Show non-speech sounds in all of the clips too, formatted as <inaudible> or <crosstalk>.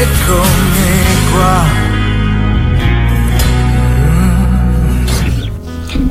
eccomi qua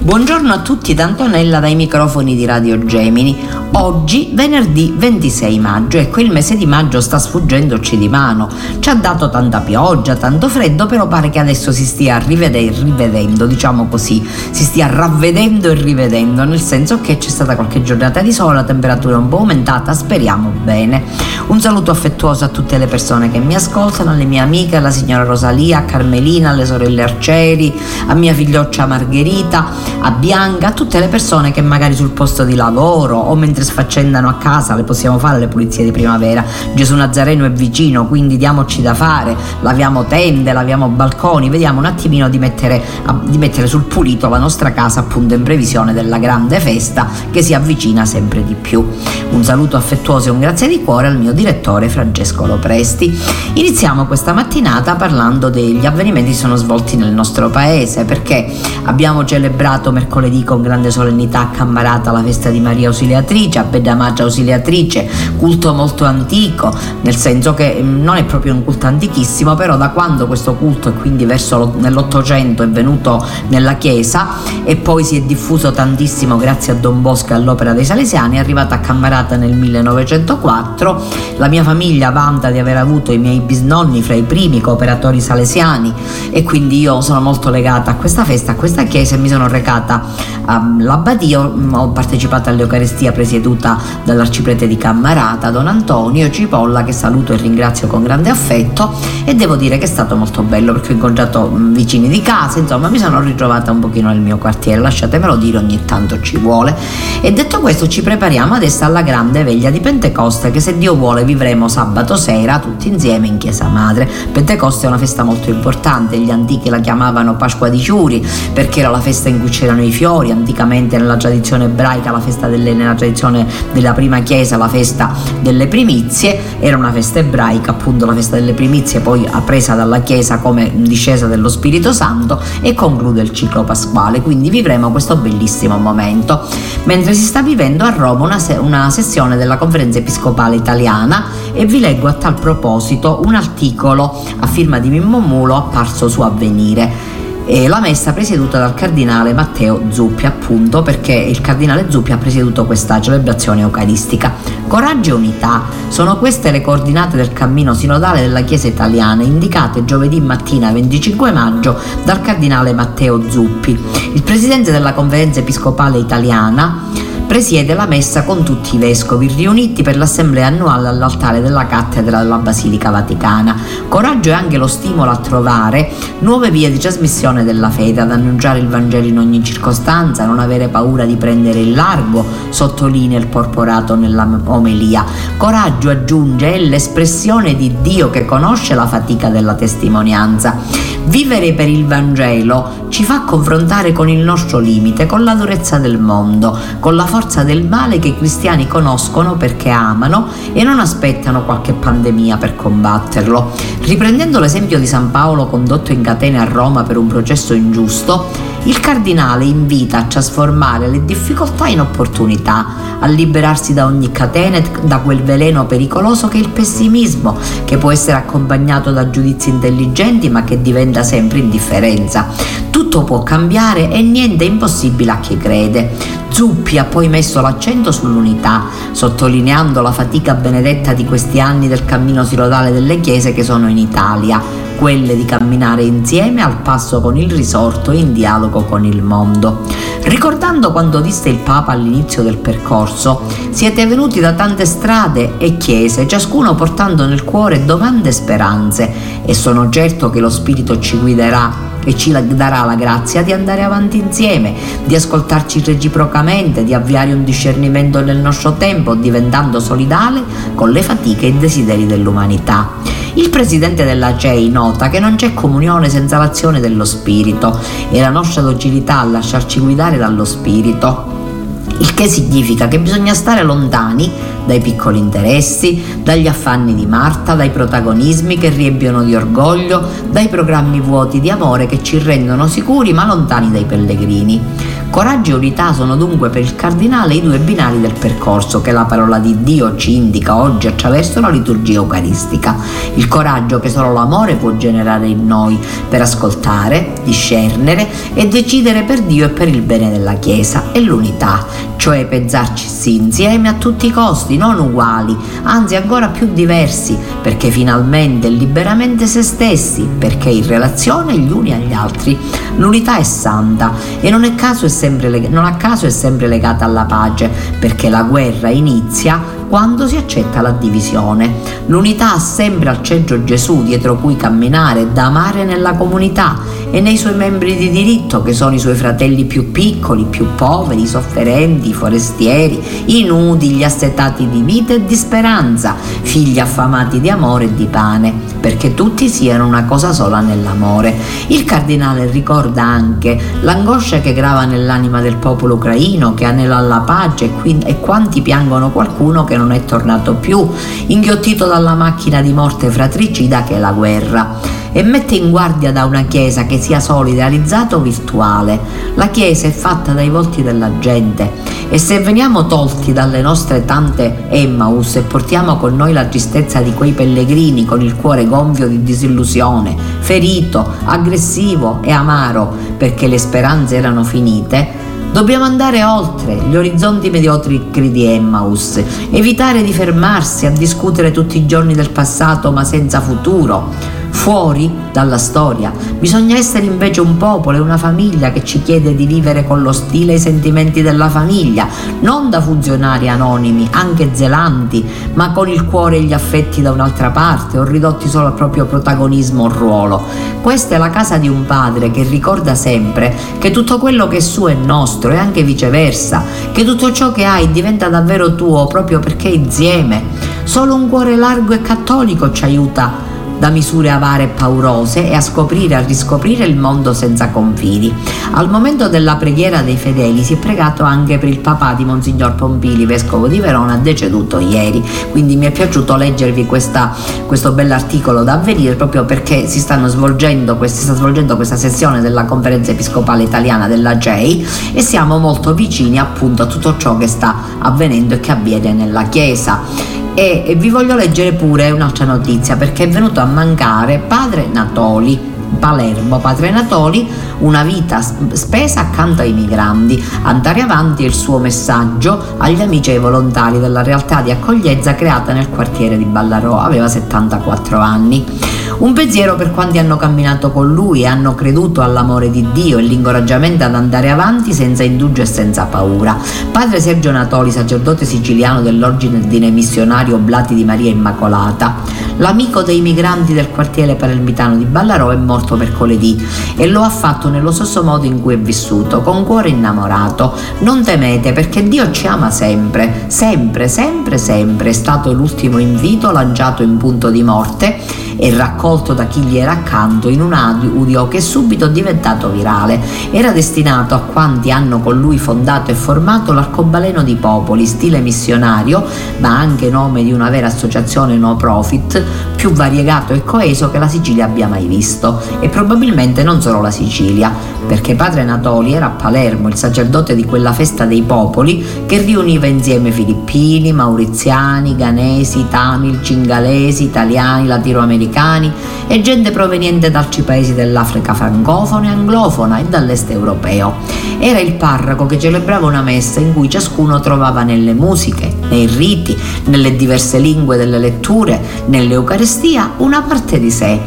Buongiorno a tutti da Antonella dai microfoni di Radio Gemini. Oggi, venerdì 26 maggio, ecco il mese di maggio sta sfuggendoci di mano. Ci ha dato tanta pioggia, tanto freddo, però pare che adesso si stia rivedendo, rivedendo, diciamo così, si stia ravvedendo e rivedendo, nel senso che c'è stata qualche giornata di sole, la temperatura è un po' aumentata, speriamo bene. Un saluto affettuoso a tutte le persone che mi ascoltano, alle mie amiche, alla signora Rosalia, a Carmelina, alle sorelle Arcieri, a mia figlioccia Margherita, a Bianca, a tutte le persone che magari sul posto di lavoro o mentre sfaccendano a casa le possiamo fare le pulizie di primavera. Gesù Nazareno è vicino, quindi diamoci da fare, laviamo tende, laviamo balconi, vediamo un attimino di mettere, di mettere sul pulito la nostra casa appunto in previsione della grande festa che si avvicina sempre di più. Un saluto affettuoso e un grazie di cuore al mio direttore Francesco Lopresti. Iniziamo questa mattinata parlando degli avvenimenti che sono svolti nel nostro paese perché abbiamo celebrato mercoledì con grande solennità a Cammarata la festa di Maria Ausiliatrice Ausiliatrice, a Bedamagia Ausiliatrice, culto molto antico, nel senso che mm, non è proprio un culto antichissimo, però da quando questo culto, e quindi verso nell'Ottocento, è venuto nella Chiesa e poi si è diffuso tantissimo grazie a Don Bosco e all'opera dei Salesiani, è arrivata a Cammarata nel 1904. La mia famiglia vanta di aver avuto i miei bisnonni fra i primi cooperatori salesiani e quindi io sono molto legata a questa festa, a questa chiesa e mi sono recata all'abbadia, ho partecipato all'Eucaristia presieduta presieduta dall'arciprete di Cammarata, Don Antonio Cipolla, che saluto e ringrazio con grande affetto e devo dire che è stato molto bello perché ho incontrato vicini di casa, insomma mi sono ritrovata un pochino nel mio quartiere, lasciatemelo dire, ogni tanto ci vuole. E detto questo ci prepariamo adesso alla grande veglia di Pentecoste che se Dio vuole vivremo sabato sera tutti insieme in Chiesa Madre. Pentecoste è una festa molto importante, gli antichi la chiamavano Pasqua di Ciuri perché era la festa in cui c'erano i fiori, anticamente nella tradizione ebraica la festa delle, nella tradizione tradizione della prima chiesa, la festa delle primizie, era una festa ebraica, appunto la festa delle primizie, poi appresa dalla chiesa come discesa dello Spirito Santo e conclude il ciclo pasquale, quindi vivremo questo bellissimo momento. Mentre si sta vivendo a Roma una, se- una sessione della conferenza episcopale italiana e vi leggo a tal proposito un articolo a firma di Mimmo Mulo apparso su Avvenire e la messa presieduta dal cardinale Matteo Zuppi, appunto perché il cardinale Zuppi ha presieduto questa celebrazione eucaristica. Coraggio e unità sono queste le coordinate del cammino sinodale della Chiesa italiana indicate giovedì mattina 25 maggio dal cardinale Matteo Zuppi. Il presidente della conferenza episcopale italiana presiede la messa con tutti i vescovi riuniti per l'assemblea annuale all'altare della cattedra della Basilica Vaticana. Coraggio è anche lo stimolo a trovare nuove vie di trasmissione della fede, ad annunciare il Vangelo in ogni circostanza, non avere paura di prendere il largo, sottolinea il porporato nella omelia. Coraggio aggiunge è l'espressione di Dio che conosce la fatica della testimonianza. Vivere per il Vangelo ci fa confrontare con il nostro limite, con la durezza del mondo, con la forza del male che i cristiani conoscono perché amano e non aspettano qualche pandemia per combatterlo. Riprendendo l'esempio di San Paolo condotto in catene a Roma per un processo ingiusto, il cardinale invita a trasformare le difficoltà in opportunità, a liberarsi da ogni catena e da quel veleno pericoloso che è il pessimismo, che può essere accompagnato da giudizi intelligenti ma che diventa sempre indifferenza. Tutto può cambiare e niente è impossibile a chi crede. Zuppi ha poi messo l'accento sull'unità, sottolineando la fatica benedetta di questi anni del cammino sinodale delle chiese che sono in Italia, quelle di camminare insieme al passo con il risorto e in dialogo con il mondo. Ricordando quando disse il Papa all'inizio del percorso, siete venuti da tante strade e chiese, ciascuno portando nel cuore domande e speranze, e sono certo che lo Spirito ci guiderà e ci darà la grazia di andare avanti insieme, di ascoltarci reciprocamente, di avviare un discernimento nel nostro tempo, diventando solidale con le fatiche e i desideri dell'umanità. Il presidente della CEI nota che non c'è comunione senza l'azione dello Spirito e la nostra docilità a lasciarci guidare dallo Spirito il che significa che bisogna stare lontani dai piccoli interessi, dagli affanni di Marta, dai protagonismi che riempiono di orgoglio, dai programmi vuoti di amore che ci rendono sicuri ma lontani dai pellegrini. Coraggio e unità sono dunque per il cardinale i due binari del percorso che la parola di Dio ci indica oggi attraverso la liturgia eucaristica. Il coraggio che solo l'amore può generare in noi per ascoltare, discernere e decidere per Dio e per il bene della Chiesa e l'unità, cioè pensarci insieme a tutti i costi, non uguali, anzi ancora più diversi, perché finalmente e liberamente se stessi, perché in relazione gli uni agli altri. L'unità è santa e non, è caso è sempre, non a caso è sempre legata alla pace, perché la guerra inizia quando si accetta la divisione. L'unità ha sempre al centro Gesù dietro cui camminare, da amare nella comunità e nei suoi membri di diritto che sono i suoi fratelli più piccoli, più poveri, i sofferenti, i forestieri, i nudi, gli assetati di vita e di speranza, figli affamati di amore e di pane, perché tutti siano una cosa sola nell'amore. Il cardinale ricorda anche l'angoscia che grava nell'anima del popolo ucraino che anela la pace e, quindi, e quanti piangono qualcuno che non è tornato più, inghiottito dalla macchina di morte fratricida che è la guerra e mette in guardia da una Chiesa che sia solida, realizzata o virtuale. La Chiesa è fatta dai volti della gente e se veniamo tolti dalle nostre tante Emmaus e portiamo con noi la tristezza di quei pellegrini con il cuore gonfio di disillusione, ferito, aggressivo e amaro perché le speranze erano finite, Dobbiamo andare oltre gli orizzonti mediocri di Emmaus, evitare di fermarsi a discutere tutti i giorni del passato ma senza futuro fuori dalla storia. Bisogna essere invece un popolo e una famiglia che ci chiede di vivere con lo stile e i sentimenti della famiglia, non da funzionari anonimi, anche zelanti, ma con il cuore e gli affetti da un'altra parte o ridotti solo al proprio protagonismo o ruolo. Questa è la casa di un padre che ricorda sempre che tutto quello che è suo è nostro e anche viceversa, che tutto ciò che hai diventa davvero tuo proprio perché insieme. Solo un cuore largo e cattolico ci aiuta da misure avare e paurose e a scoprire e a riscoprire il mondo senza confini. Al momento della preghiera dei fedeli si è pregato anche per il papà di Monsignor Pompili, vescovo di Verona, deceduto ieri. Quindi mi è piaciuto leggervi questa, questo bell'articolo da avvenire proprio perché si, svolgendo, si sta svolgendo questa sessione della conferenza episcopale italiana della GEI e siamo molto vicini appunto a tutto ciò che sta avvenendo e che avviene nella Chiesa. E, vi voglio leggere pure un'altra notizia perché è venuto a mancare padre Natoli. Palermo, Padre Natoli, una vita spesa accanto ai migranti. Andare avanti è il suo messaggio agli amici e ai volontari della realtà di accoglienza creata nel quartiere di Ballarò. Aveva 74 anni. Un pensiero per quanti hanno camminato con lui e hanno creduto all'amore di Dio e l'incoraggiamento ad andare avanti senza indugio e senza paura. Padre Sergio Natoli, sacerdote siciliano dell'ordine missionario Oblati di Maria Immacolata, l'amico dei migranti del quartiere palermitano di Ballarò è morto mercoledì e lo ha fatto nello stesso modo in cui è vissuto, con cuore innamorato. Non temete perché Dio ci ama sempre, sempre, sempre, sempre. È stato l'ultimo invito lanciato in punto di morte e raccolto da chi gli era accanto in un audio che è subito diventato virale. Era destinato a quanti hanno con lui fondato e formato l'arcobaleno di popoli, stile missionario, ma anche nome di una vera associazione no profit, più variegato e coeso che la Sicilia abbia mai visto e probabilmente non solo la Sicilia, perché padre Anatoli era a Palermo, il sacerdote di quella festa dei popoli che riuniva insieme filippini, mauriziani, ghanesi, tamil, cingalesi, italiani, latinoamericani e gente proveniente da altri paesi dell'Africa francofona e anglofona e dall'est europeo. Era il parroco che celebrava una messa in cui ciascuno trovava nelle musiche, nei riti, nelle diverse lingue delle letture, nell'Eucarestia una parte di sé.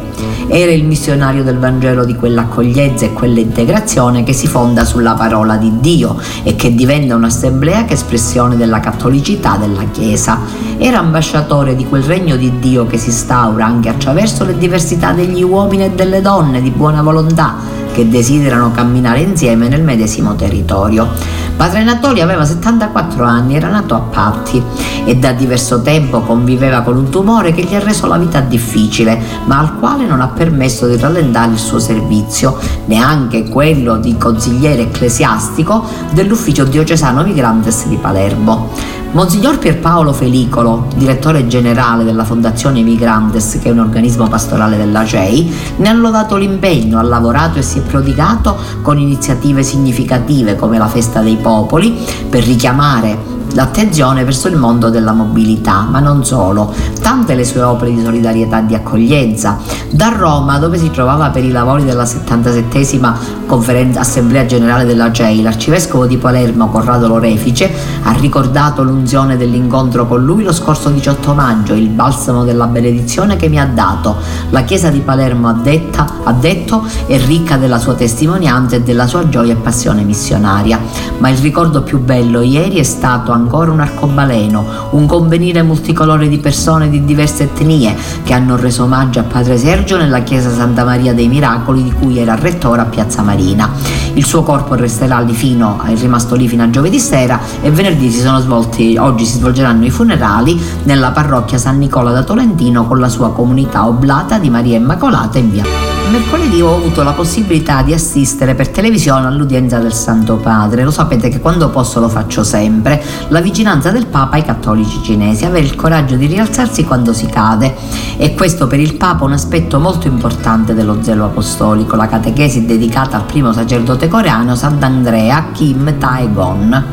Era il missionario del Vangelo di quell'accoglienza e quell'integrazione che si fonda sulla parola di Dio e che diventa un'assemblea che espressione della cattolicità della Chiesa. Era ambasciatore di quel regno di Dio che si instaura anche attraverso le diversità degli uomini e delle donne di buona volontà che desiderano camminare insieme nel medesimo territorio. Padre Anatoli aveva 74 anni, era nato a Patti e da diverso tempo conviveva con un tumore che gli ha reso la vita difficile, ma al quale non ha permesso di rallentare il suo servizio, neanche quello di consigliere ecclesiastico dell'ufficio diocesano Migrantes di Palermo. Monsignor Pierpaolo Felicolo, direttore generale della Fondazione Migrantes, che è un organismo pastorale della CEI, ne ha lodato l'impegno, ha lavorato e si è prodigato con iniziative significative come la Festa dei Popoli per richiamare l'attenzione verso il mondo della mobilità, ma non solo, tante le sue opere di solidarietà e di accoglienza. Da Roma, dove si trovava per i lavori della 77esima conferenza Assemblea Generale della CEI, l'arcivescovo di Palermo Corrado Lorefice ha ricordato l'unzione dell'incontro con lui lo scorso 18 maggio, il balsamo della benedizione che mi ha dato. La Chiesa di Palermo ha, detta, ha detto è ricca della sua testimonianza e della sua gioia e passione missionaria, ma il ricordo più bello ieri è stato anche ancora un arcobaleno, un convenire multicolore di persone di diverse etnie che hanno reso omaggio a Padre Sergio nella chiesa Santa Maria dei Miracoli di cui era rettore a Piazza Marina. Il suo corpo resterà lì fino, è rimasto lì fino a giovedì sera e venerdì si sono svolti, oggi si svolgeranno i funerali nella parrocchia San Nicola da Tolentino con la sua comunità oblata di Maria Immacolata in via mercoledì ho avuto la possibilità di assistere per televisione all'udienza del Santo Padre. Lo sapete che quando posso lo faccio sempre. La vicinanza del Papa ai cattolici cinesi, avere il coraggio di rialzarsi quando si cade. E questo per il Papa un aspetto molto importante dello zelo apostolico, la catechesi dedicata al primo sacerdote coreano Sant'Andrea Kim Taegon.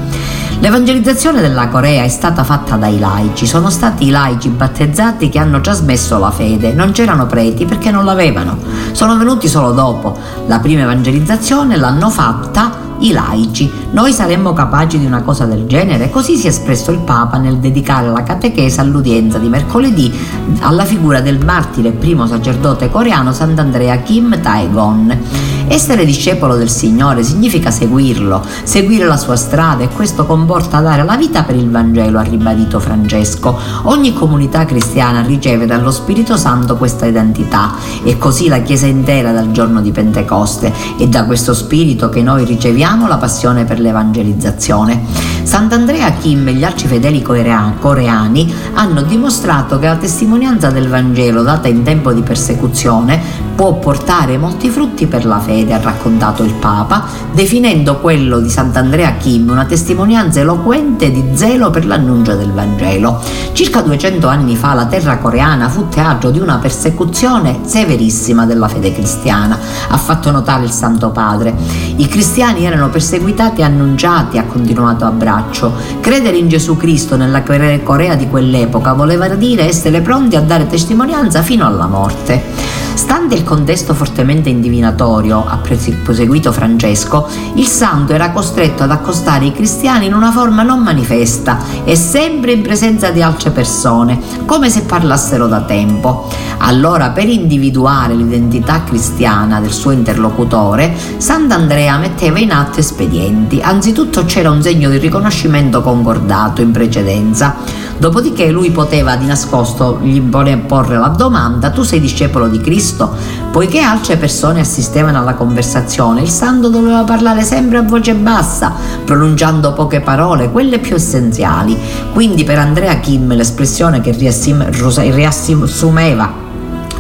L'evangelizzazione della Corea è stata fatta dai laici, sono stati i laici battezzati che hanno trasmesso la fede, non c'erano preti perché non l'avevano, sono venuti solo dopo. La prima evangelizzazione l'hanno fatta i laici. Noi saremmo capaci di una cosa del genere? Così si è espresso il Papa nel dedicare la catechesa all'udienza di mercoledì alla figura del martire primo sacerdote coreano Sant'Andrea Kim Taegon. Essere discepolo del Signore significa seguirlo, seguire la sua strada e questo comporta dare la vita per il Vangelo, ha ribadito Francesco. Ogni comunità cristiana riceve dallo Spirito Santo questa identità e così la Chiesa intera dal giorno di Pentecoste e da questo Spirito che noi riceviamo la passione per l'evangelizzazione. Sant'Andrea Kim e gli arcifedeli coreani hanno dimostrato che la testimonianza del Vangelo data in tempo di persecuzione può portare molti frutti per la fede, ha raccontato il Papa, definendo quello di Sant'Andrea Kim una testimonianza eloquente di zelo per l'annuncio del Vangelo. Circa 200 anni fa la terra coreana fu teatro di una persecuzione severissima della fede cristiana, ha fatto notare il Santo Padre. I cristiani erano perseguitati e annunciati, ha continuato a braccio. Credere in Gesù Cristo nella Corea di quell'epoca voleva dire essere pronti a dare testimonianza fino alla morte. Stante il contesto fortemente indivinatorio, ha proseguito Francesco, il santo era costretto ad accostare i cristiani in una forma non manifesta e sempre in presenza di altre persone, come se parlassero da tempo. Allora, per individuare l'identità cristiana del suo interlocutore, Sant'Andrea metteva in atto espedienti. Anzitutto c'era un segno di riconoscimento concordato in precedenza, dopodiché lui poteva di nascosto gli porre la domanda: Tu sei discepolo di Cristo? Poiché altre persone assistevano alla conversazione, il santo doveva parlare sempre a voce bassa, pronunciando poche parole, quelle più essenziali. Quindi per Andrea Kim l'espressione che riassumeva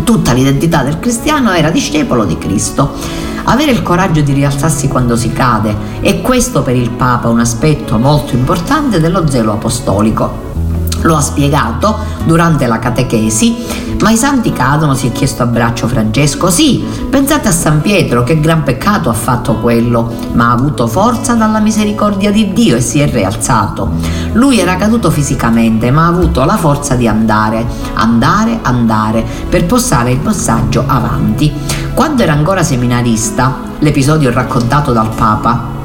tutta l'identità del cristiano era discepolo di Cristo. Avere il coraggio di rialzarsi quando si cade è questo per il Papa un aspetto molto importante dello zelo apostolico. lo ha spiegato durante la catechesi, ma i santi cadono, si è chiesto a braccio Francesco. Sì, pensate a San Pietro, che gran peccato ha fatto quello, ma ha avuto forza dalla misericordia di Dio e si è rialzato. Lui era caduto fisicamente, ma ha avuto la forza di andare, andare, andare, per postare il messaggio avanti. Quando era ancora seminarista, l'episodio raccontato dal Papa,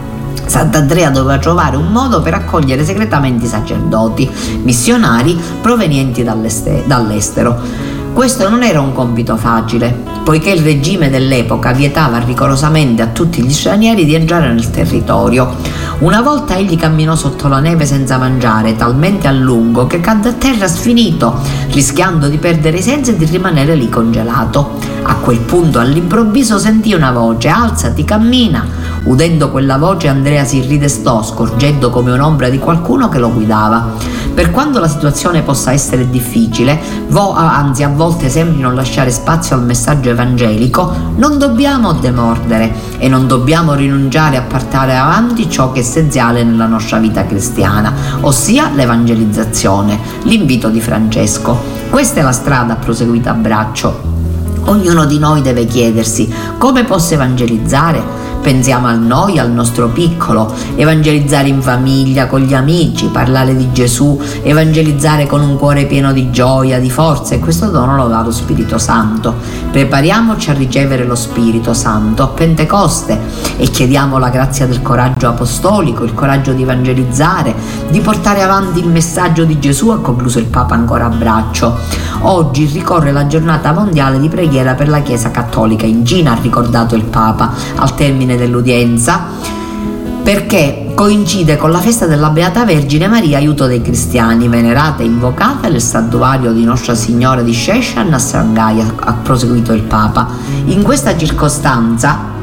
Sant'Andrea doveva trovare un modo per accogliere segretamente i sacerdoti, missionari provenienti dall'estero. Questo non era un compito facile, poiché il regime dell'epoca vietava rigorosamente a tutti gli stranieri di entrare nel territorio. Una volta egli camminò sotto la neve senza mangiare, talmente a lungo che cadde a terra sfinito, rischiando di perdere i sensi e di rimanere lì congelato. A quel punto all'improvviso sentì una voce, alzati, cammina. Udendo quella voce Andrea si ridestò, scorgendo come un'ombra di qualcuno che lo guidava. Per quanto la situazione possa essere difficile, vo, anzi a volte sembri non lasciare spazio al messaggio evangelico, non dobbiamo demordere e non dobbiamo rinunciare a portare avanti ciò che essenziale nella nostra vita cristiana, ossia l'evangelizzazione, l'invito di Francesco. Questa è la strada proseguita a braccio. Ognuno di noi deve chiedersi come posso evangelizzare Pensiamo a noi, al nostro piccolo, evangelizzare in famiglia, con gli amici, parlare di Gesù, evangelizzare con un cuore pieno di gioia, di forza e questo dono lo dà lo Spirito Santo. Prepariamoci a ricevere lo Spirito Santo a Pentecoste e chiediamo la grazia del coraggio apostolico, il coraggio di evangelizzare, di portare avanti il messaggio di Gesù, ha concluso il Papa ancora a braccio. Oggi ricorre la giornata mondiale di preghiera per la Chiesa Cattolica in Cina, ha ricordato il Papa al termine fine dell'udienza perché coincide con la festa della Beata Vergine Maria, aiuto dei cristiani, venerata e invocata nel santuario di Nostra Signora di Sheshan a Shanghai, ha proseguito il Papa. In questa circostanza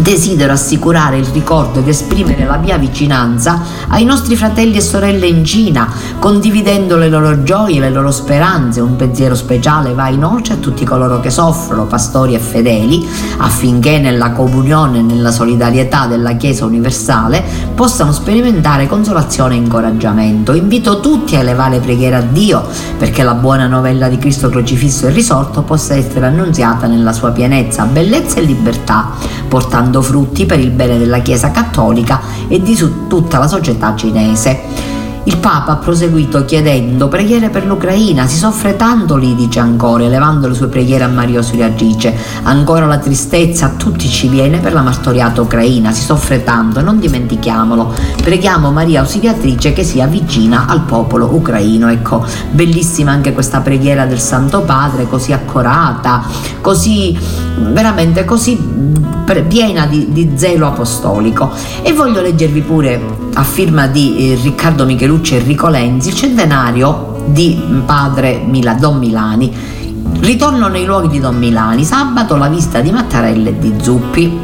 Desidero assicurare il ricordo ed esprimere la mia vicinanza ai nostri fratelli e sorelle in Cina, condividendo le loro gioie, le loro speranze. Un pensiero speciale va inoltre a tutti coloro che soffrono, pastori e fedeli, affinché nella comunione e nella solidarietà della Chiesa universale possano sperimentare consolazione e incoraggiamento. Invito tutti a elevare preghiera a Dio perché la buona novella di Cristo crocifisso e risorto possa essere annunziata nella sua pienezza, bellezza e libertà, portando dando frutti per il bene della Chiesa cattolica e di tutta la società cinese. Il Papa ha proseguito chiedendo preghiere per l'Ucraina, si soffre tanto lì, dice ancora, elevando le sue preghiere a Maria Suriagice. Ancora la tristezza a tutti ci viene per la martoriata Ucraina, si soffre tanto, non dimentichiamolo. Preghiamo Maria Ausiliatrice che sia vicina al popolo ucraino. Ecco, bellissima anche questa preghiera del Santo Padre, così accorata, così veramente così piena di, di zelo apostolico. E voglio leggervi pure a firma di eh, Riccardo Michelucci e Enrico Lenzi, il centenario di padre Mila, Don Milani. Ritorno nei luoghi di Don Milani, sabato la vista di Mattarella e di Zuppi.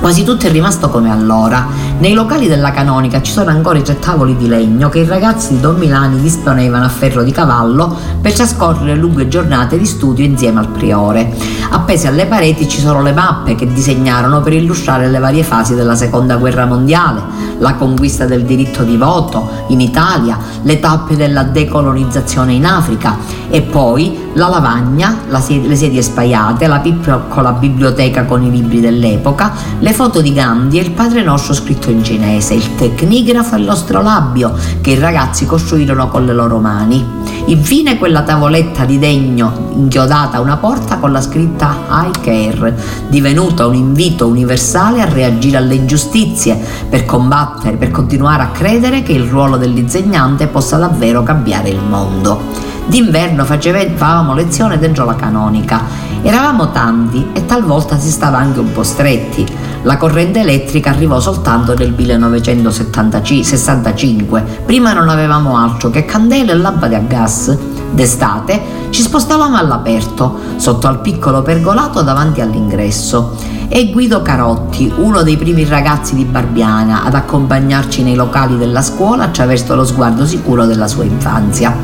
Quasi tutto è rimasto come allora. Nei locali della canonica ci sono ancora i tre tavoli di legno che i ragazzi di Don Milani disponevano a ferro di cavallo per trascorrere lunghe giornate di studio insieme al priore. Appese alle pareti ci sono le mappe che disegnarono per illustrare le varie fasi della seconda guerra mondiale, la conquista del diritto di voto in Italia, le tappe della decolonizzazione in Africa e poi la lavagna, la sed- le sedie spaiate, la piccola biblioteca con i libri dell'epoca, le foto di Gandhi e il Padre Nostro scritto in cinese, il tecnigrafo e l'astrolabio che i ragazzi costruirono con le loro mani. Infine quella tavoletta di legno inchiodata a una porta con la scritta I care, divenuta un invito universale a reagire alle ingiustizie, per combattere, per continuare a credere che il ruolo dell'insegnante possa davvero cambiare il mondo. D'inverno facevamo lezione dentro la canonica. Eravamo tanti e talvolta si stava anche un po' stretti. La corrente elettrica arrivò soltanto nel 1965. Prima non avevamo altro che candele e lampade a gas. D'estate ci spostavamo all'aperto, sotto al piccolo pergolato davanti all'ingresso. E Guido Carotti, uno dei primi ragazzi di Barbiana, ad accompagnarci nei locali della scuola attraverso lo sguardo sicuro della sua infanzia.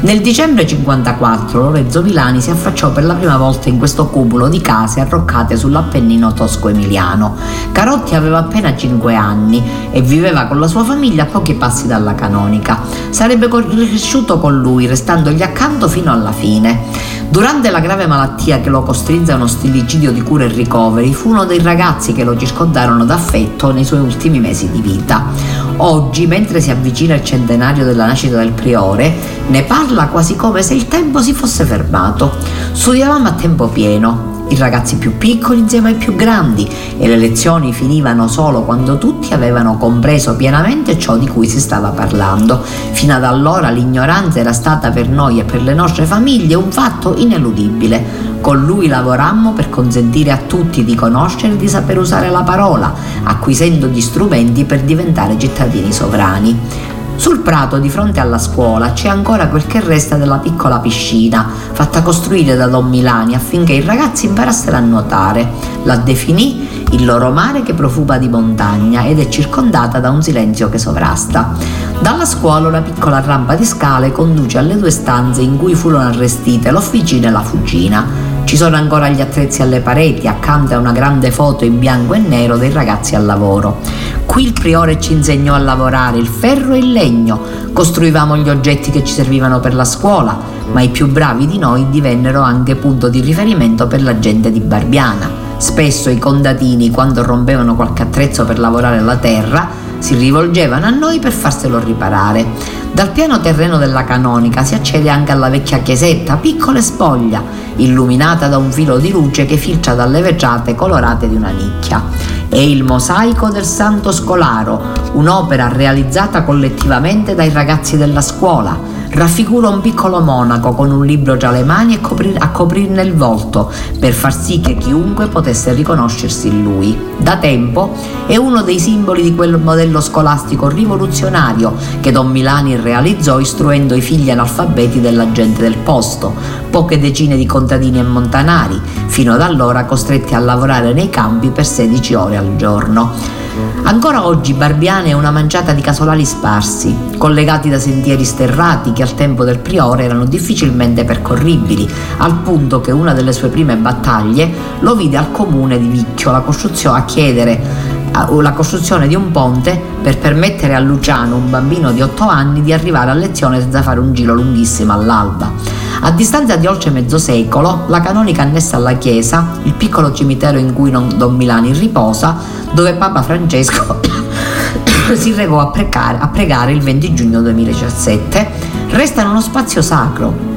Nel dicembre 54 Lorenzo Milani si affacciò per la prima volta in questo cumulo di case arroccate sull'Appennino tosco-emiliano. Carotti aveva appena 5 anni e viveva con la sua famiglia a pochi passi dalla canonica. Sarebbe cresciuto con lui, restandogli accanto fino alla fine. Durante la grave malattia che lo costrinse a uno stillicidio di cure e ricoveri, fu uno dei ragazzi che lo circondarono d'affetto nei suoi ultimi mesi di vita. Oggi, mentre si avvicina il centenario della nascita del priore, ne parla quasi come se il tempo si fosse fermato. Studiavamo a tempo pieno, i ragazzi più piccoli insieme ai più grandi e le lezioni finivano solo quando tutti avevano compreso pienamente ciò di cui si stava parlando. Fino ad allora l'ignoranza era stata per noi e per le nostre famiglie un fatto ineludibile. Con lui lavorammo per consentire a tutti di conoscere e di saper usare la parola, acquisendo gli strumenti per diventare cittadini sovrani. Sul prato di fronte alla scuola c'è ancora quel che resta della piccola piscina, fatta costruire da Don Milani affinché i ragazzi imparassero a nuotare. La definì il loro mare che profuma di montagna ed è circondata da un silenzio che sovrasta. Dalla scuola una piccola rampa di scale conduce alle due stanze in cui furono arrestite l'officina e la fuggina. Ci sono ancora gli attrezzi alle pareti, accanto a una grande foto in bianco e nero dei ragazzi al lavoro. Qui il priore ci insegnò a lavorare il ferro e il legno, costruivamo gli oggetti che ci servivano per la scuola, ma i più bravi di noi divennero anche punto di riferimento per la gente di Barbiana. Spesso i condatini, quando rompevano qualche attrezzo per lavorare la terra, si rivolgevano a noi per farselo riparare. Dal piano terreno della canonica si accede anche alla vecchia chiesetta, piccola e spoglia, illuminata da un filo di luce che filtra dalle vetrate colorate di una nicchia. È il mosaico del Santo Scolaro, un'opera realizzata collettivamente dai ragazzi della scuola, raffigura un piccolo monaco con un libro tra le mani e coprir- a coprirne il volto per far sì che chiunque potesse riconoscersi in lui. Da tempo è uno dei simboli di quel modello scolastico rivoluzionario che Don Milani realizzò istruendo i figli analfabeti della gente del posto, poche decine di contadini e montanari, fino ad allora costretti a lavorare nei campi per 16 ore al giorno. Ancora oggi Barbiana è una manciata di casolari sparsi, collegati da sentieri sterrati che al tempo del priore erano difficilmente percorribili, al punto che una delle sue prime battaglie lo vide al comune di Vicchio la costruzione a chiedere la costruzione di un ponte per permettere a Luciano, un bambino di 8 anni, di arrivare a lezione senza fare un giro lunghissimo all'alba. A distanza di oltre mezzo secolo, la canonica annessa alla chiesa, il piccolo cimitero in cui Don Milani riposa, dove Papa Francesco <coughs> si recò a a pregare il 20 giugno 2017, resta in uno spazio sacro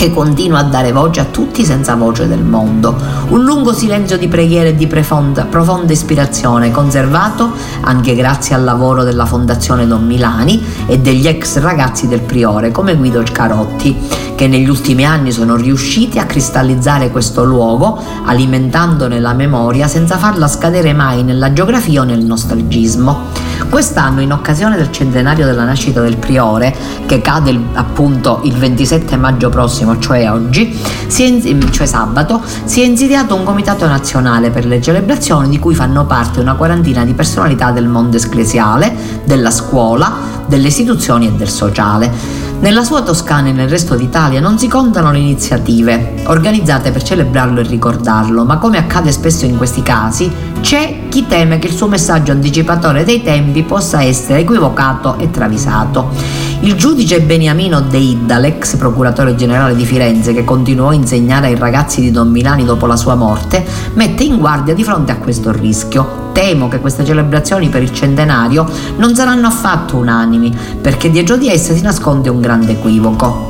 che continua a dare voce a tutti senza voce del mondo. Un lungo silenzio di preghiera e di profonda, profonda ispirazione, conservato anche grazie al lavoro della Fondazione Don Milani e degli ex ragazzi del Priore, come Guido Carotti, che negli ultimi anni sono riusciti a cristallizzare questo luogo, alimentandone la memoria senza farla scadere mai nella geografia o nel nostalgismo. Quest'anno, in occasione del centenario della nascita del Priore, che cade appunto il 27 maggio prossimo, cioè oggi, è, cioè sabato, si è insediato un comitato nazionale per le celebrazioni di cui fanno parte una quarantina di personalità del mondo ecclesiale, della scuola, delle istituzioni e del sociale. Nella sua Toscana e nel resto d'Italia non si contano le iniziative organizzate per celebrarlo e ricordarlo, ma come accade spesso in questi casi, c'è chi teme che il suo messaggio anticipatore dei tempi possa essere equivocato e travisato. Il giudice Beniamino De Idda, l'ex procuratore generale di Firenze che continuò a insegnare ai ragazzi di Don Milani dopo la sua morte, mette in guardia di fronte a questo rischio. Temo che queste celebrazioni per il centenario non saranno affatto unanimi, perché dietro di esse si nasconde un grande equivoco.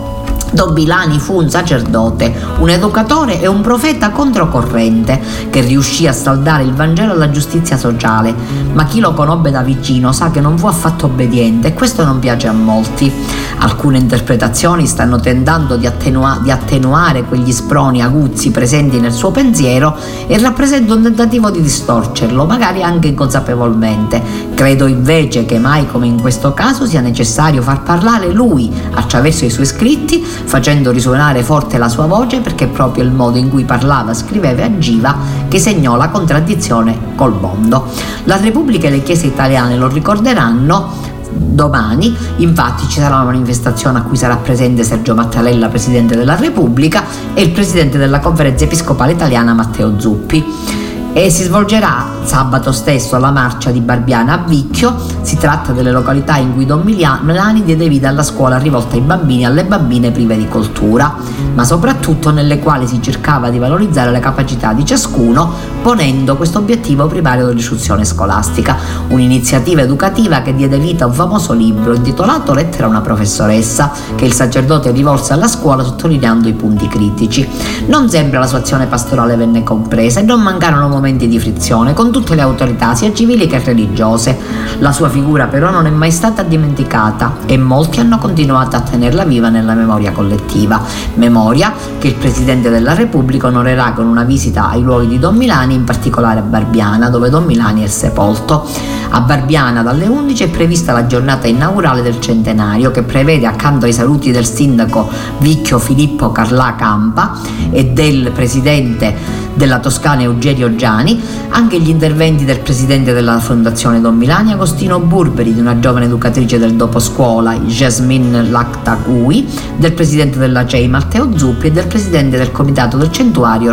Dobilani fu un sacerdote, un educatore e un profeta controcorrente che riuscì a saldare il Vangelo alla giustizia sociale, ma chi lo conobbe da vicino sa che non fu affatto obbediente e questo non piace a molti. Alcune interpretazioni stanno tentando di, attenua- di attenuare quegli sproni aguzzi presenti nel suo pensiero e rappresenta un tentativo di distorcerlo, magari anche inconsapevolmente. Credo invece che mai come in questo caso sia necessario far parlare lui attraverso i suoi scritti facendo risuonare forte la sua voce perché proprio il modo in cui parlava, scriveva e agiva che segnò la contraddizione col mondo. La Repubblica e le chiese italiane lo ricorderanno domani, infatti ci sarà una manifestazione a cui sarà presente Sergio Mattarella, Presidente della Repubblica, e il Presidente della Conferenza Episcopale Italiana Matteo Zuppi e si svolgerà sabato stesso la marcia di Barbiana a Vicchio. Si tratta delle località in cui Don Milani diede vita alla scuola rivolta ai bambini e alle bambine prive di cultura, ma soprattutto nelle quali si cercava di valorizzare le capacità di ciascuno, ponendo questo obiettivo primario dell'istruzione scolastica. Un'iniziativa educativa che diede vita a un famoso libro intitolato Lettera a una professoressa, che il sacerdote rivolse alla scuola sottolineando i punti critici. Non sempre la sua azione pastorale venne compresa e non mancarono momenti di frizione con tutte le autorità, sia civili che religiose. La sua figura però non è mai stata dimenticata e molti hanno continuato a tenerla viva nella memoria collettiva. Memoria che il Presidente della Repubblica onorerà con una visita ai luoghi di Don Milani, in particolare a Barbiana, dove Don Milani è sepolto. A Barbiana dalle 11 è prevista la giornata inaugurale del centenario che prevede accanto ai saluti del sindaco Vicchio Filippo Carlà Campa e del Presidente della Toscana Eugenio Giani, anche gli interventi del presidente della Fondazione Don Milani Agostino Burberi, di una giovane educatrice del doposcuola Jasmine Lactagui, del presidente della CEI Matteo Zuppi e del presidente del comitato del,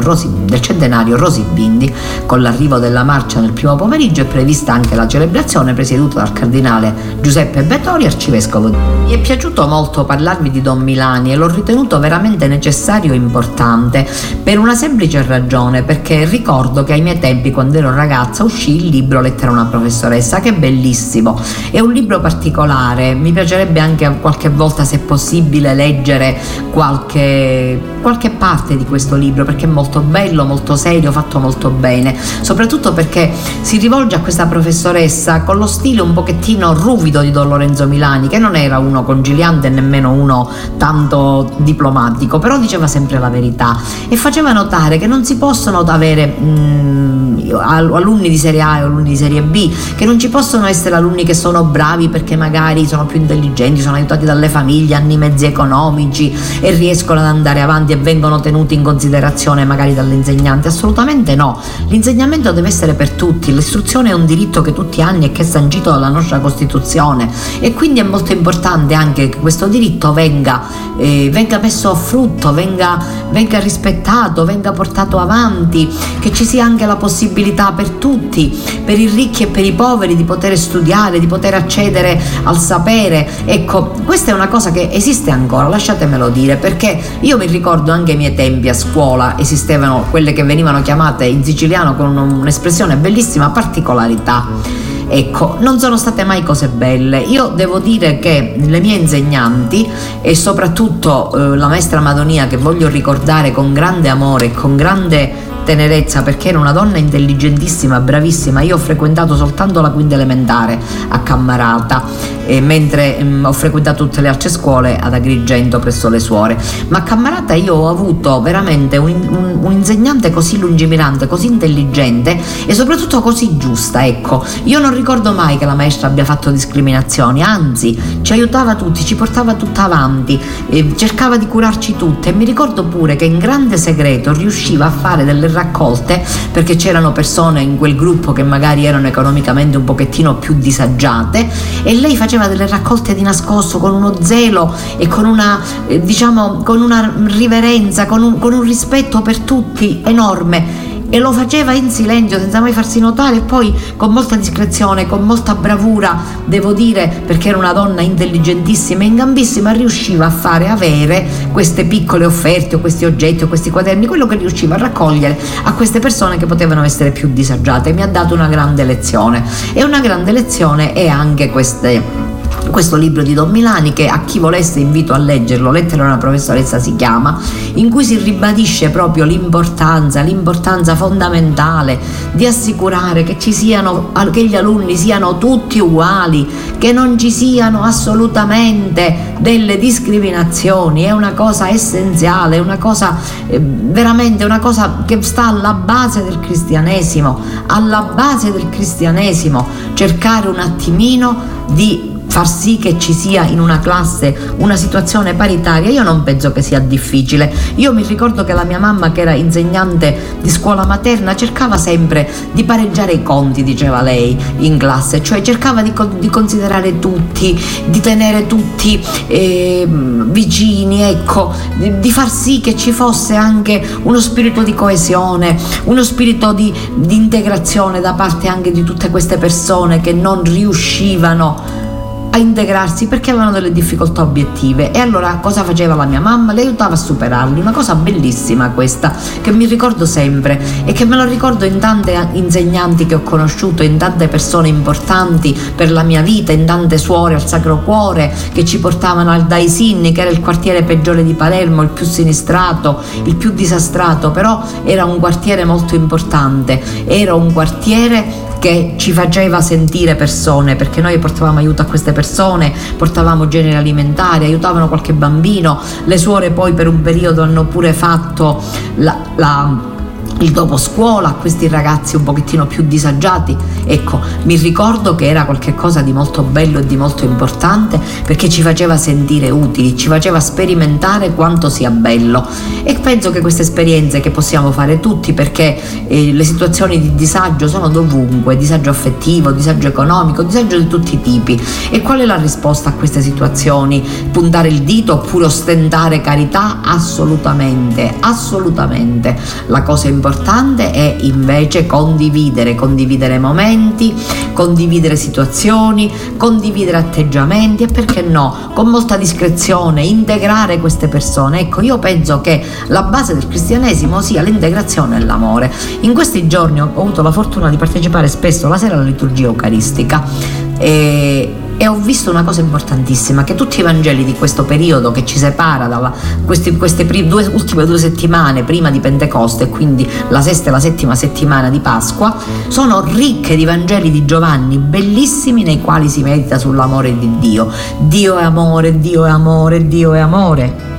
Rosi, del centenario Rosi Bindi. Con l'arrivo della marcia nel primo pomeriggio è prevista anche la celebrazione presieduta dal cardinale Giuseppe Bettori, arcivescovo. Mi è piaciuto molto parlarvi di Don Milani e l'ho ritenuto veramente necessario e importante per una semplice ragione attenzione perché ricordo che ai miei tempi quando ero ragazza uscì il libro Lettera a una professoressa che è bellissimo, è un libro particolare, mi piacerebbe anche qualche volta se possibile leggere qualche, qualche parte di questo libro perché è molto bello, molto serio, fatto molto bene, soprattutto perché si rivolge a questa professoressa con lo stile un pochettino ruvido di Don Lorenzo Milani che non era uno conciliante e nemmeno uno tanto diplomatico, però diceva sempre la verità. E faceva notare che non si può possono avere mh, mm, alunni di serie A e alunni di serie B, che non ci possono essere alunni che sono bravi perché magari sono più intelligenti, sono aiutati dalle famiglie, hanno i mezzi economici e riescono ad andare avanti e vengono tenuti in considerazione magari dall'insegnante. Assolutamente no. L'insegnamento deve essere per tutti, l'istruzione è un diritto che tutti hanno e che è sancito dalla nostra Costituzione e quindi è molto importante anche che questo diritto venga, eh, venga messo a frutto, venga, venga rispettato, venga portato avanti avanti, che ci sia anche la possibilità per tutti, per i ricchi e per i poveri, di poter studiare, di poter accedere al sapere. Ecco, questa è una cosa che esiste ancora, lasciatemelo dire, perché io mi ricordo anche ai miei tempi a scuola esistevano quelle che venivano chiamate in siciliano con un'espressione bellissima particolarità. Ecco, non sono state mai cose belle. Io devo dire che le mie insegnanti e soprattutto eh, la maestra Madonia che voglio ricordare con grande amore e con grande tenerezza perché era una donna intelligentissima, bravissima. Io ho frequentato soltanto la quinta elementare a Cammarata, eh, mentre mh, mm, ho frequentato tutte le altre scuole ad Agrigento presso le suore. Ma a Cammarata io ho avuto veramente un, un, un insegnante così lungimirante, così intelligente e soprattutto così giusta. Ecco, io non ricordo mai che la maestra abbia fatto discriminazioni, anzi ci aiutava tutti, ci portava tutta avanti, eh, cercava di curarci tutte e mi ricordo pure che in grande segreto riusciva a fare delle raccolte perché c'erano persone in quel gruppo che magari erano economicamente un pochettino più disagiate e lei faceva delle raccolte di nascosto con uno zelo e con una eh, diciamo con una riverenza, con un, con un rispetto per tutti enorme e lo faceva in silenzio senza mai farsi notare e poi con molta discrezione, con molta bravura, devo dire, perché era una donna intelligentissima e ingambissima, riusciva a fare avere queste piccole offerte o questi oggetti o questi quaderni, quello che riusciva a raccogliere a queste persone che potevano essere più disagiate. Mi ha dato una grande lezione e una grande lezione è anche queste questo libro di Don Milani che a chi volesse invito a leggerlo, Lettera a una professoressa si chiama, in cui si ribadisce proprio l'importanza, l'importanza fondamentale di assicurare che siano, che gli alunni siano tutti uguali, che non ci siano assolutamente delle discriminazioni, è una cosa essenziale, è una cosa eh, veramente una cosa che sta alla base del cristianesimo, alla base del cristianesimo, cercare un attimino di far sì che ci sia in una classe una situazione paritaria, io non penso che sia difficile. Io mi ricordo che la mia mamma, che era insegnante di scuola materna, cercava sempre di pareggiare i conti, diceva lei, in classe, cioè cercava di, di considerare tutti, di tenere tutti eh, vicini, ecco, di, di, far sì che ci fosse anche uno spirito di coesione, uno spirito di, di integrazione da parte anche di tutte queste persone che non riuscivano a integrarsi perché avevano delle difficoltà obiettive. E allora cosa faceva la mia mamma? Le aiutava a superarli, una cosa bellissima questa che mi ricordo sempre e che me lo ricordo in tante insegnanti che ho conosciuto, in tante persone importanti per la mia vita, in tante suore al Sacro Cuore che ci portavano al Daisinni che era il quartiere peggiore di Palermo, il più sinistrato, il più disastrato, però era un quartiere molto importante, era un quartiere che ci faceva sentire persone perché noi portavamo aiuto a queste persone, portavamo generi alimentari, aiutavano qualche bambino, le suore poi per un periodo hanno pure fatto la, la il dopo scuola a questi ragazzi un pochettino più disagiati. Ecco, mi ricordo che era qualcosa di molto bello e di molto importante perché ci faceva sentire utili, ci faceva sperimentare quanto sia bello. E penso che queste esperienze che possiamo fare tutti perché eh, le situazioni di disagio sono dovunque, disagio affettivo, disagio economico, disagio di tutti i tipi. E qual è la risposta a queste situazioni? Puntare il dito oppure ostentare carità? Assolutamente, assolutamente. La cosa importante importante è invece condividere, condividere momenti, condividere situazioni, condividere atteggiamenti e perché no, con molta discrezione, integrare queste persone. Ecco, io penso che la base del cristianesimo sia l'integrazione e l'amore. In questi giorni ho avuto la fortuna di partecipare spesso la sera alla liturgia eucaristica. E e ho visto una cosa importantissima, che tutti i Vangeli di questo periodo che ci separa da queste, queste due, ultime due settimane prima di Pentecoste, quindi la sesta e la settima settimana di Pasqua, sono ricche di Vangeli di Giovanni, bellissimi nei quali si medita sull'amore di Dio. Dio è amore, Dio è amore, Dio è amore.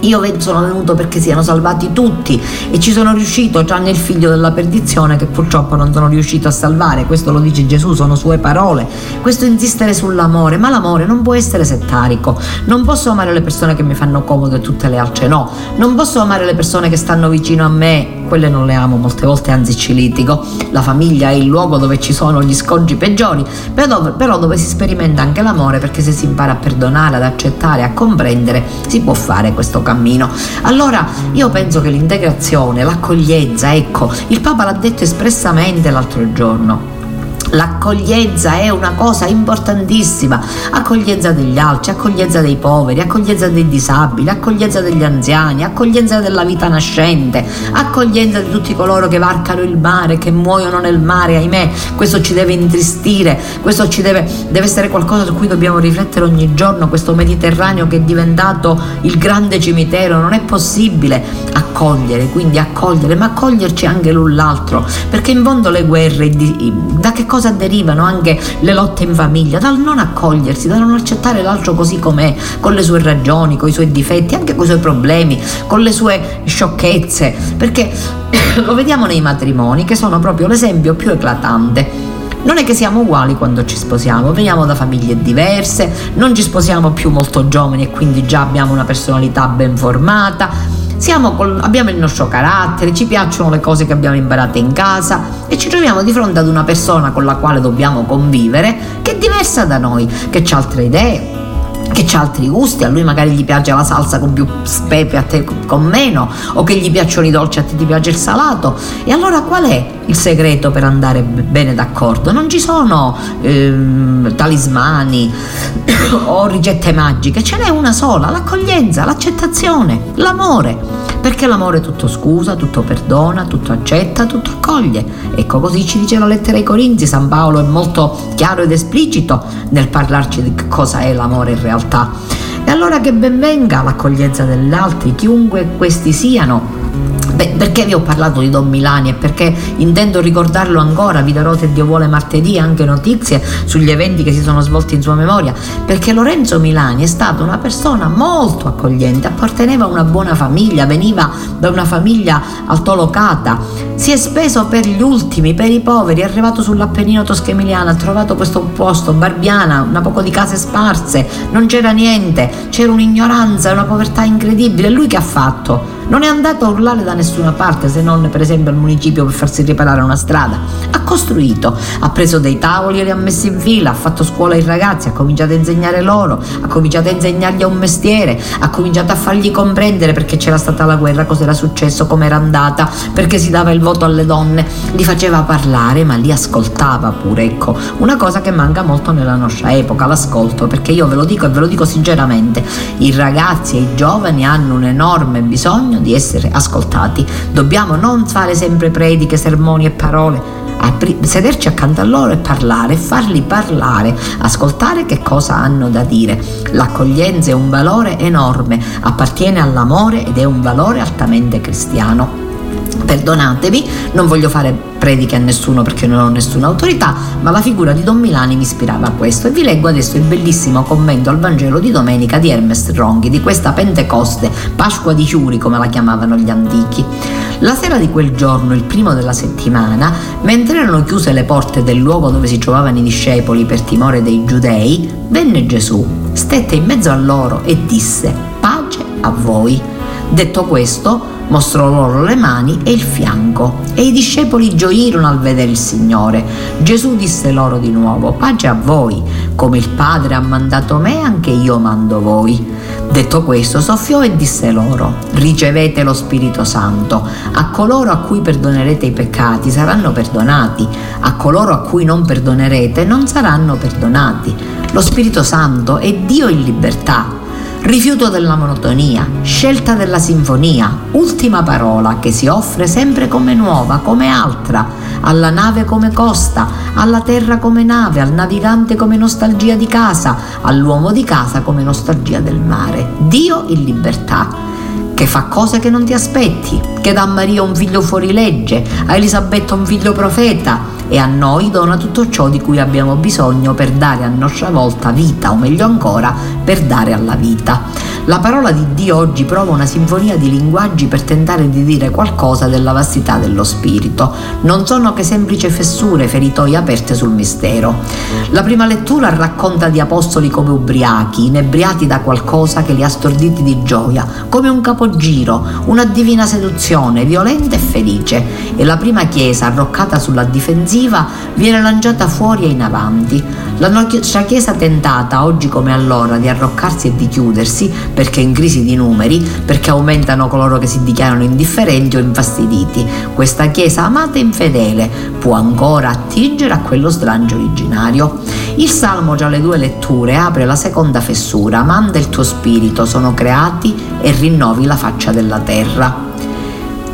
Io sono venuto perché siano salvati tutti e ci sono riuscito, tranne il figlio della perdizione che purtroppo non sono riuscito a salvare. Questo lo dice Gesù, sono sue parole. Questo insistere sull'amore, ma l'amore non può essere settarico. Non posso amare le persone che mi fanno comodo e tutte le altre no. Non posso amare le persone che stanno vicino a me quelle non le amo molte volte, anzi ci litigo. La famiglia è il luogo dove ci sono gli scongi peggiori, però dove si sperimenta anche l'amore, perché se si impara a perdonare, ad accettare, a comprendere, si può fare questo cammino. Allora io penso che l'integrazione, l'accoglienza, ecco, il Papa l'ha detto espressamente l'altro giorno L'accoglienza è una cosa importantissima, accoglienza degli altri, accoglienza dei poveri, accoglienza dei disabili, accoglienza degli anziani, accoglienza della vita nascente, accoglienza di tutti coloro che varcano il mare, che muoiono nel mare, ahimè, questo ci deve intristire, questo ci deve, deve essere qualcosa su cui dobbiamo riflettere ogni giorno, questo Mediterraneo che è diventato il grande cimitero, non è possibile accogliere, quindi accogliere, ma accoglierci anche l'un l'altro, perché in fondo le guerre, da che cosa cosa derivano anche le lotte in famiglia? Dal non accogliersi, dal non accettare l'altro così com'è, con le sue ragioni, con i suoi difetti, anche con i suoi problemi, con le sue sciocchezze, perché <coughs> lo vediamo nei matrimoni che sono proprio l'esempio più eclatante. Non è che siamo uguali quando ci sposiamo, veniamo da famiglie diverse, non ci sposiamo più molto giovani e quindi già abbiamo una personalità ben formata, col, abbiamo il nostro carattere, ci piacciono le cose che abbiamo imparato in casa e ci troviamo di fronte ad una persona con la quale dobbiamo convivere che è diversa da noi, che ha altre idee, che ha altri gusti, a lui magari gli piace la salsa con più spepe, a te con meno, o che gli piacciono i dolci, a te ti piace il salato. E allora qual è il segreto per andare bene d'accordo? Non ci sono ehm, talismani <coughs> o ricette magiche, ce n'è una sola, l'accoglienza, l'accettazione, l'amore perché l'amore tutto scusa, tutto perdona, tutto accetta, tutto accoglie. Ecco, così ci dice la lettera ai Corinzi, San Paolo è molto chiaro ed esplicito nel parlarci di cosa è l'amore in realtà. E allora che ben venga l'accoglienza degli altri, chiunque questi siano, Beh, perché vi ho parlato di Don Milani e perché intendo ricordarlo ancora, vi darò se Dio vuole martedì anche notizie sugli eventi che si sono svolti in sua memoria, perché Lorenzo Milani è stato una persona molto accogliente, apparteneva a una buona famiglia, veniva da una famiglia altolocata, si è speso per gli ultimi, per i poveri, è arrivato sull'Appennino tosco-emiliano, ha trovato questo posto, Barbiana, una poco di case sparse, non c'era niente, c'era un'ignoranza, una povertà incredibile. Lui che ha fatto? Non è andato a urlare da nessuna parte, se non per esempio al municipio per farsi riparare una strada. Ha costruito, ha preso dei tavoli e li ha messi in fila, ha fatto scuola ai ragazzi, ha cominciato a insegnare loro, ha cominciato a insegnargli un mestiere, ha cominciato a fargli comprendere perché c'era stata la guerra, cosa era successo, come era andata, perché si dava il voto alle donne, li faceva parlare ma li ascoltava pure, ecco, una cosa che manca molto nella nostra epoca, l'ascolto, perché io ve lo dico e ve lo dico sinceramente, i ragazzi e i giovani hanno un enorme bisogno di essere ascoltati. Dobbiamo non fare sempre prediche, sermoni e parole, sederci accanto a loro e parlare, farli parlare, ascoltare che cosa hanno da dire. L'accoglienza è un valore enorme, appartiene all'amore ed è un valore altamente cristiano. Perdonatevi, non voglio fare prediche a nessuno perché non ho nessuna autorità, ma la figura di Don Milani mi ispirava a questo e vi leggo adesso il bellissimo commento al Vangelo di domenica di Hermes Ronghi, di questa Pentecoste, Pasqua di Chiuri come la chiamavano gli antichi. La sera di quel giorno, il primo della settimana, mentre erano chiuse le porte del luogo dove si trovavano i discepoli per timore dei giudei, venne Gesù, stette in mezzo a loro e disse, pace a voi. Detto questo, mostrò loro le mani e il fianco. E i discepoli gioirono al vedere il Signore. Gesù disse loro di nuovo, pace a voi, come il Padre ha mandato me, anche io mando voi. Detto questo, soffiò e disse loro, ricevete lo Spirito Santo. A coloro a cui perdonerete i peccati saranno perdonati, a coloro a cui non perdonerete non saranno perdonati. Lo Spirito Santo è Dio in libertà Rifiuto della monotonia, scelta della sinfonia, ultima parola che si offre sempre come nuova, come altra, alla nave come costa, alla terra come nave, al navigante come nostalgia di casa, all'uomo di casa come nostalgia del mare. Dio in libertà che fa cose che non ti aspetti, che dà a Maria un figlio fuori legge, a Elisabetta un figlio profeta, e a noi dona tutto ciò di cui abbiamo bisogno per dare a nostra volta vita, o meglio ancora, per dare alla vita. La parola di Dio oggi prova una sinfonia di linguaggi per tentare di dire qualcosa della vastità dello Spirito. Non sono che semplici fessure, feritoie aperte sul mistero. La prima lettura racconta di apostoli come ubriachi, inebriati da qualcosa che li ha storditi di gioia, come un capogiro, una divina seduzione, violenta e felice. E la prima chiesa, arroccata sulla difensiva, viene lanciata fuori e in avanti. La nostra chiesa tentata, oggi come allora, di arroccarsi e di chiudersi, perché in crisi di numeri, perché aumentano coloro che si dichiarano indifferenti o infastiditi. Questa Chiesa amata e infedele può ancora attingere a quello slancio originario. Il Salmo già le due letture apre la seconda fessura, manda il tuo spirito, sono creati e rinnovi la faccia della terra.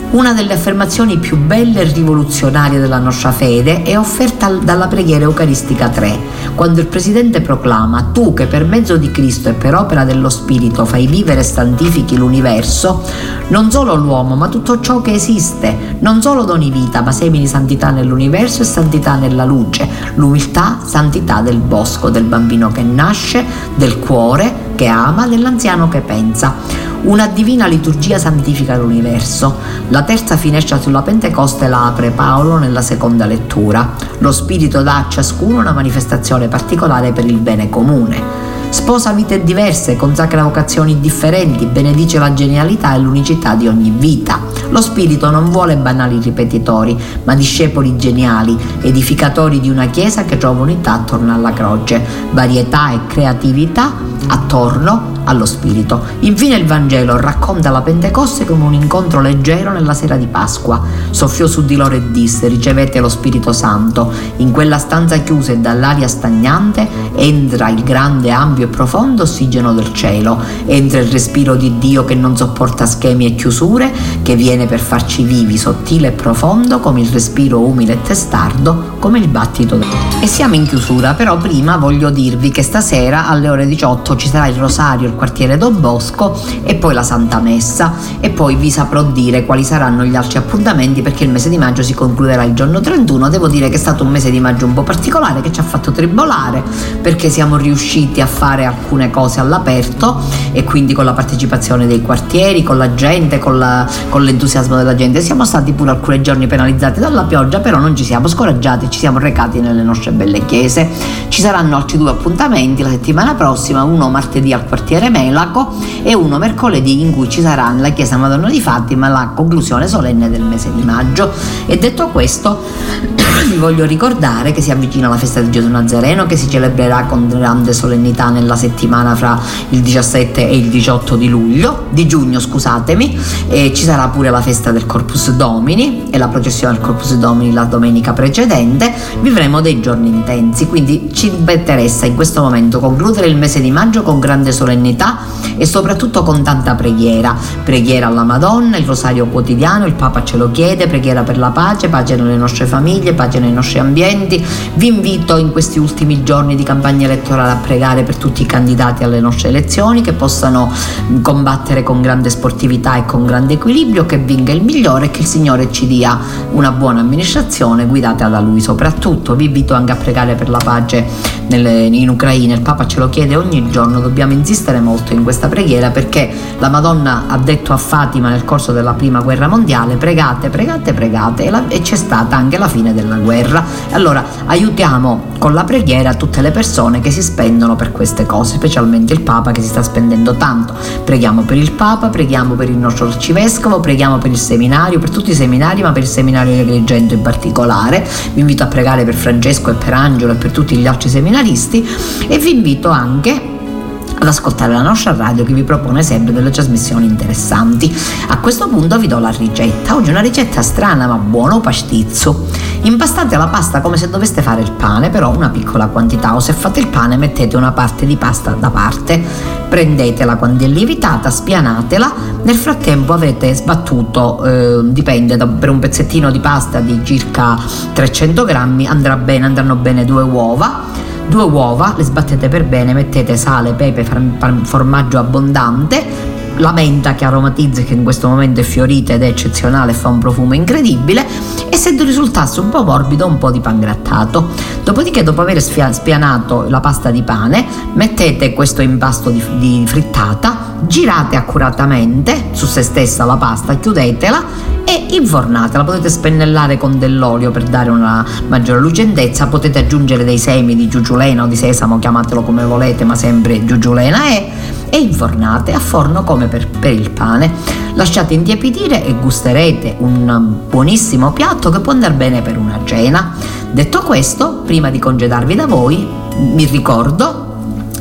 Una delle affermazioni più belle e rivoluzionarie della nostra fede è offerta dalla preghiera eucaristica 3, quando il Presidente proclama Tu che per mezzo di Cristo e per opera dello Spirito fai vivere e santifichi l'universo, non solo l'uomo ma tutto ciò che esiste, non solo doni vita ma semini santità nell'universo e santità nella luce, l'umiltà, santità del bosco, del bambino che nasce, del cuore che ama, dell'anziano che pensa. Una divina liturgia santifica l'universo. La terza finestra sulla Pentecoste la apre Paolo nella seconda lettura. Lo Spirito dà a ciascuno una manifestazione particolare per il bene comune. Sposa vite diverse, consacra vocazioni differenti, benedice la genialità e l'unicità di ogni vita. Lo Spirito non vuole banali ripetitori, ma discepoli geniali, edificatori di una Chiesa che trova unità attorno alla croce, varietà e creatività attorno allo Spirito. Infine il Vangelo racconta la Pentecoste come un incontro leggero nella sera di Pasqua. Soffiò su di loro e disse, ricevete lo Spirito Santo. In quella stanza chiusa e dall'aria stagnante entra il grande, ampio e profondo ossigeno del cielo, entra il respiro di Dio che non sopporta schemi e chiusure, che viene per farci vivi, sottile e profondo come il respiro umile e testardo, come il battito. E siamo in chiusura, però prima voglio dirvi che stasera alle ore 18 ci sarà il rosario, quartiere Don Bosco e poi la Santa Messa e poi vi saprò dire quali saranno gli altri appuntamenti perché il mese di maggio si concluderà il giorno 31. Devo dire che è stato un mese di maggio un po' particolare che ci ha fatto tribolare perché siamo riusciti a fare alcune cose all'aperto e quindi con la partecipazione dei quartieri, con la gente, con, la, con l'entusiasmo della gente. Siamo stati pure alcuni giorni penalizzati dalla pioggia, però non ci siamo scoraggiati, ci siamo recati nelle nostre belle chiese. Ci saranno altri due appuntamenti la settimana prossima, uno martedì al quartiere Melaco e uno mercoledì in cui ci sarà nella chiesa Madonna di Fatima la conclusione solenne del mese di maggio. E detto questo, <clears throat> vi voglio ricordare che si avvicina la festa di Gesù Nazareno che si celebrerà con grande solennità nella settimana fra il 17 e il 18 di luglio, di giugno scusatemi, e ci sarà pure la festa del Corpus Domini e la processione del Corpus Domini la domenica precedente, vivremo dei giorni intensi, quindi ci interessa in questo momento concludere il mese di maggio con grande solennità e soprattutto con tanta preghiera, preghiera alla Madonna, il rosario quotidiano, il Papa ce lo chiede, preghiera per la pace, pace nelle nostre famiglie, pace nei nostri ambienti. Vi invito in questi ultimi giorni di campagna elettorale a pregare per tutti i candidati alle nostre elezioni che possano combattere con grande sportività e con grande equilibrio, che vinca il migliore e che il Signore ci dia una buona amministrazione guidata da Lui soprattutto. Vi invito anche a pregare per la pace in Ucraina, il Papa ce lo chiede ogni giorno, dobbiamo insistere molto in questa preghiera perché la Madonna ha detto a Fatima nel corso della prima guerra mondiale pregate, pregate, pregate e, la, e c'è stata anche la fine della guerra. Allora aiutiamo con la preghiera tutte le persone che si spendono per queste cose, specialmente il Papa che si sta spendendo tanto. Preghiamo per il Papa, preghiamo per il nostro arcivescovo, preghiamo per il seminario, per tutti i seminari, ma per il seminario di Agrigento in particolare. Vi invito a pregare per Francesco e per Angelo e per tutti gli altri seminaristi e vi invito anche ad ascoltare la nostra radio che vi propone sempre delle trasmissioni interessanti. A questo punto vi do la ricetta. Oggi una ricetta strana ma buona, pastizzo. Impastate la pasta come se doveste fare il pane, però una piccola quantità, o se fate il pane mettete una parte di pasta da parte. Prendetela quando è lievitata, spianatela. Nel frattempo avete sbattuto, eh, dipende, da, per un pezzettino di pasta di circa 300 grammi andrà bene, andranno bene due uova due uova, le sbattete per bene, mettete sale, pepe, formaggio abbondante, la menta che aromatizza che in questo momento è fiorita ed è eccezionale fa un profumo incredibile e se risultasse un po' morbido un po' di pan grattato. Dopodiché dopo aver spianato la pasta di pane mettete questo impasto di, di frittata girate accuratamente su se stessa la pasta chiudetela e infornatela. Potete spennellare con dell'olio per dare una maggiore lucentezza, potete aggiungere dei semi di giugiulena o di sesamo, chiamatelo come volete, ma sempre giugiulena è e infornate a forno come per, per, il pane. Lasciate intiepidire e gusterete un buonissimo piatto che può andare bene per una cena. Detto questo, prima di congedarvi da voi, vi ricordo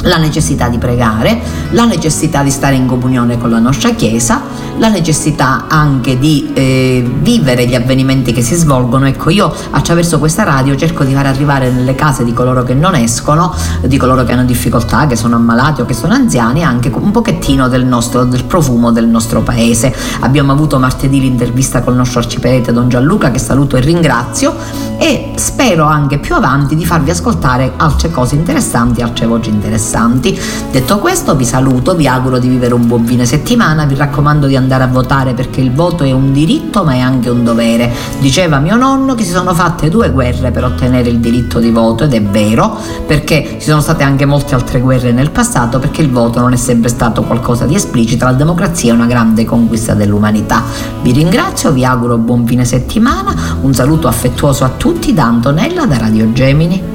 la necessità di pregare, la necessità di stare in comunione con la nostra Chiesa, la necessità anche di eh, vivere gli avvenimenti che si svolgono. Ecco, io attraverso questa radio cerco di far arrivare nelle case di coloro che non escono, di coloro che hanno difficoltà, che sono ammalati o che sono anziani, anche un pochettino del, nostro, del profumo del nostro paese. Abbiamo avuto martedì l'intervista col nostro arciprete Don Gianluca, che saluto e ringrazio, e spero anche più avanti di farvi ascoltare altre cose interessanti, altre voci interessanti interessanti. Detto questo vi saluto, vi auguro di vivere un buon fine settimana, vi raccomando di andare a votare perché il voto è un diritto ma è anche un dovere. Diceva mio nonno che si sono fatte due guerre per ottenere il diritto di voto ed è vero perché ci sono state anche molte altre guerre nel passato perché il voto non è sempre stato qualcosa di esplicito, la democrazia è una grande conquista dell'umanità. Vi ringrazio, vi auguro buon fine settimana, un saluto affettuoso a tutti da Antonella da Radio Gemini.